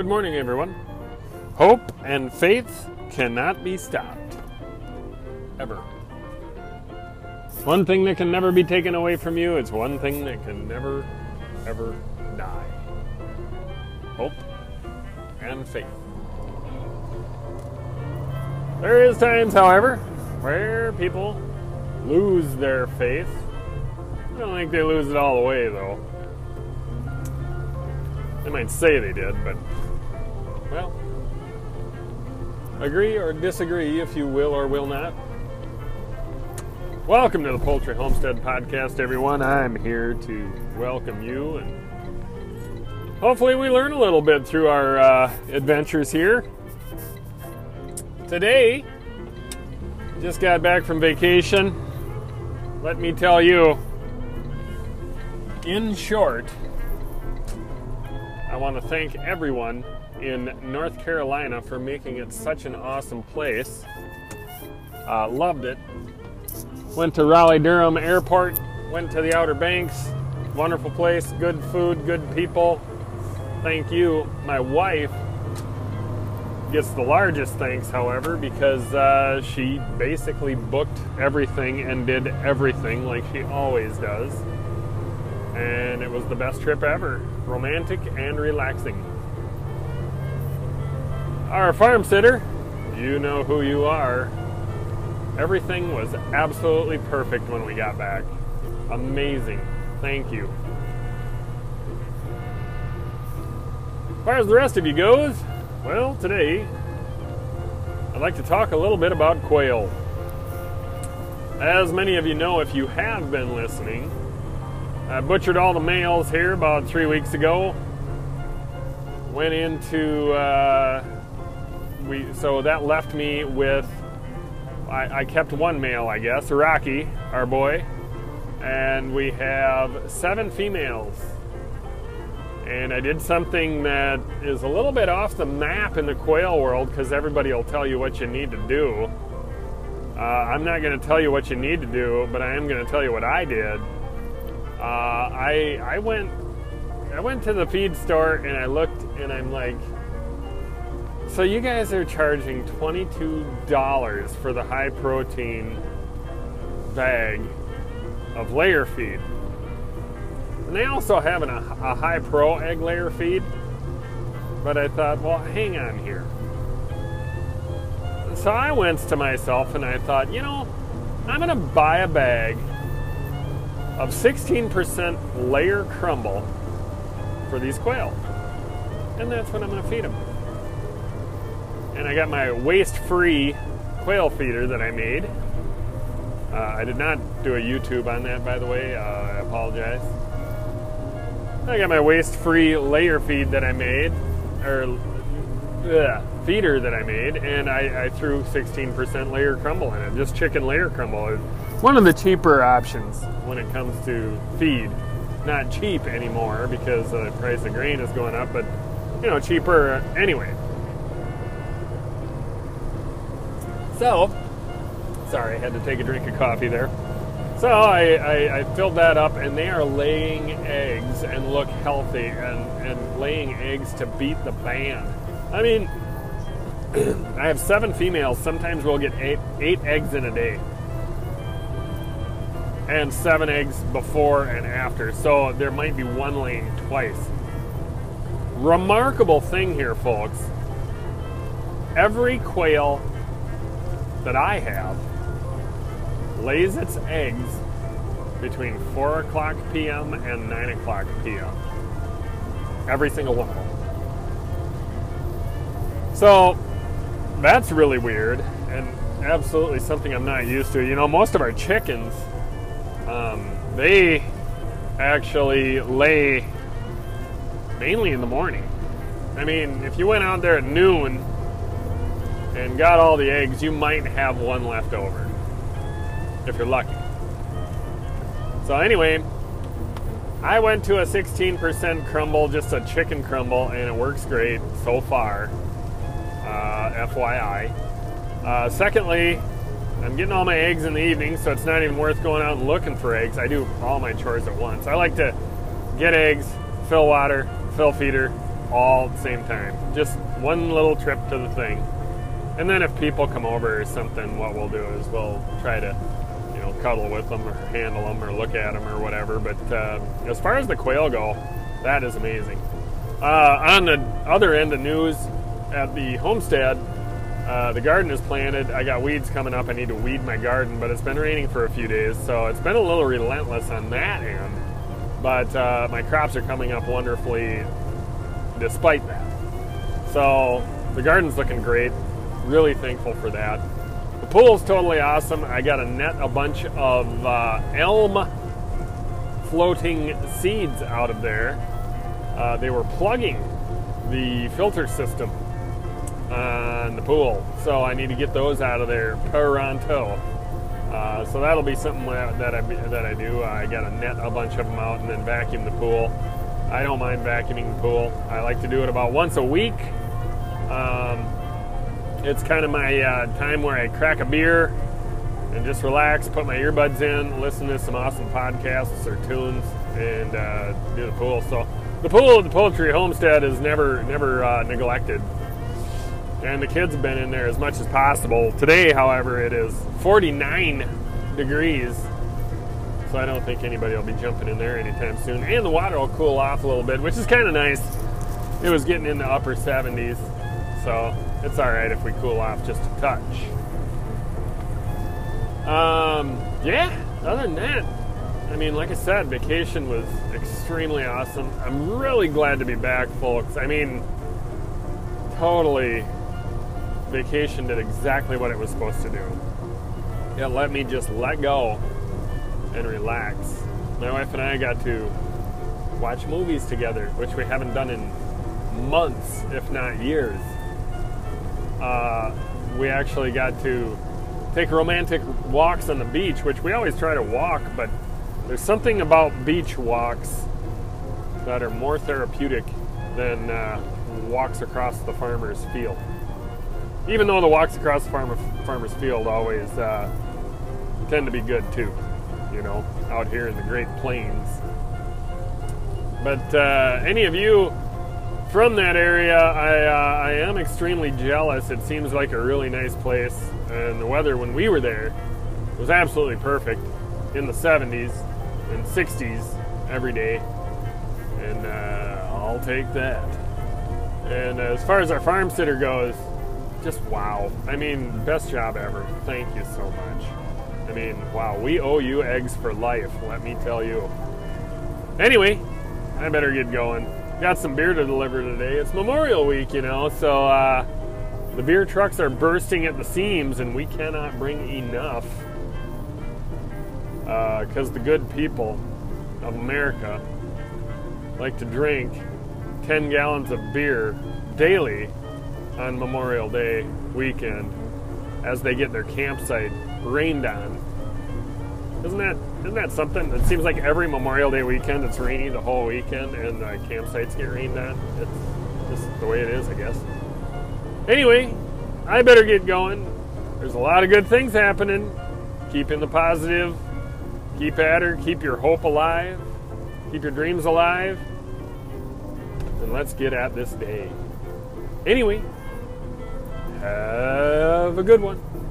Good morning, everyone. Hope and faith cannot be stopped. Ever. One thing that can never be taken away from you is one thing that can never, ever die hope and faith. There is times, however, where people lose their faith. I don't think they lose it all the way, though. They might say they did, but, well, agree or disagree if you will or will not. Welcome to the Poultry Homestead Podcast, everyone. I'm here to welcome you and hopefully we learn a little bit through our uh, adventures here. Today, just got back from vacation. Let me tell you, in short, I want to thank everyone in North Carolina for making it such an awesome place. Uh, loved it. Went to Raleigh Durham Airport, went to the Outer Banks. Wonderful place, good food, good people. Thank you. My wife gets the largest thanks, however, because uh, she basically booked everything and did everything like she always does. And it was the best trip ever. Romantic and relaxing. Our farm sitter, you know who you are. Everything was absolutely perfect when we got back. Amazing. Thank you. As far as the rest of you goes, well, today I'd like to talk a little bit about quail. As many of you know, if you have been listening, I butchered all the males here about three weeks ago. Went into uh, we so that left me with I, I kept one male, I guess, Rocky, our boy, and we have seven females. And I did something that is a little bit off the map in the quail world because everybody will tell you what you need to do. Uh, I'm not going to tell you what you need to do, but I am going to tell you what I did. Uh, I I went I went to the feed store and I looked and I'm like, so you guys are charging $22 for the high protein bag of layer feed. And they also have an, a high pro egg layer feed. But I thought, well, hang on here. So I went to myself and I thought, you know, I'm going to buy a bag of 16% layer crumble for these quail. And that's what I'm going to feed them. And I got my waste free quail feeder that I made. Uh, I did not do a YouTube on that, by the way. Uh, I apologize. I got my waste free layer feed that I made, or ugh, feeder that I made, and I, I threw 16% layer crumble in it. Just chicken layer crumble is one of the cheaper options when it comes to feed. Not cheap anymore because the price of grain is going up, but you know, cheaper anyway. So, sorry, I had to take a drink of coffee there. So I, I, I, filled that up, and they are laying eggs and look healthy and, and laying eggs to beat the band. I mean, I have seven females. Sometimes we'll get eight, eight eggs in a day, and seven eggs before and after. So there might be one laying twice. Remarkable thing here, folks. Every quail that I have lays its eggs between 4 o'clock p.m. and 9 o'clock p.m. Every single one of them. So that's really weird and absolutely something I'm not used to. You know, most of our chickens, um, they actually lay mainly in the morning. I mean, if you went out there at noon and got all the eggs, you might have one left over if you're lucky. So, anyway, I went to a 16% crumble, just a chicken crumble, and it works great so far. Uh, FYI. Uh, secondly, I'm getting all my eggs in the evening, so it's not even worth going out and looking for eggs. I do all my chores at once. I like to get eggs, fill water, fill feeder, all at the same time. Just one little trip to the thing. And then if people come over or something, what we'll do is we'll try to, you know, cuddle with them or handle them or look at them or whatever. But uh, as far as the quail go, that is amazing. Uh, on the other end of news, at the homestead, uh, the garden is planted. I got weeds coming up. I need to weed my garden, but it's been raining for a few days, so it's been a little relentless on that end. But uh, my crops are coming up wonderfully despite that. So the garden's looking great. Really thankful for that. The pool's totally awesome. I got a net a bunch of uh, elm floating seeds out of there. Uh, they were plugging the filter system on the pool, so I need to get those out of there pronto. Uh, so that'll be something that I that I do. I got to net a bunch of them out and then vacuum the pool. I don't mind vacuuming the pool. I like to do it about once a week. Um, it's kind of my uh, time where I crack a beer and just relax, put my earbuds in, listen to some awesome podcasts or tunes, and uh, do the pool. So the pool at the Poultry Homestead is never never uh, neglected, and the kids have been in there as much as possible. Today, however, it is 49 degrees, so I don't think anybody will be jumping in there anytime soon. And the water will cool off a little bit, which is kind of nice. It was getting in the upper 70s, so it's all right if we cool off just a touch. Um, yeah, other than that, I mean, like I said, vacation was extremely awesome. I'm really glad to be back, folks. I mean, totally, vacation did exactly what it was supposed to do. It let me just let go and relax. My wife and I got to watch movies together, which we haven't done in months, if not years. Uh, we actually got to take romantic walks on the beach, which we always try to walk, but there's something about beach walks that are more therapeutic than uh, walks across the farmer's field. Even though the walks across the farmer, farmer's field always uh, tend to be good too, you know, out here in the Great Plains. But uh, any of you from that area, I, uh, I am extremely jealous. It seems like a really nice place, and the weather when we were there was absolutely perfect in the 70s and 60s every day, and uh, I'll take that. And as far as our farm sitter goes, just wow. I mean, best job ever. Thank you so much. I mean, wow, we owe you eggs for life, let me tell you. Anyway, I better get going got some beer to deliver today. It's Memorial Week, you know, so uh, the beer trucks are bursting at the seams, and we cannot bring enough because uh, the good people of America like to drink 10 gallons of beer daily on Memorial Day weekend as they get their campsite rained on. Isn't that isn't that something? It seems like every Memorial Day weekend it's rainy the whole weekend and the campsites get rained on. It's just the way it is, I guess. Anyway, I better get going. There's a lot of good things happening. Keeping the positive. Keep at her. Keep your hope alive. Keep your dreams alive. And let's get at this day. Anyway, have a good one.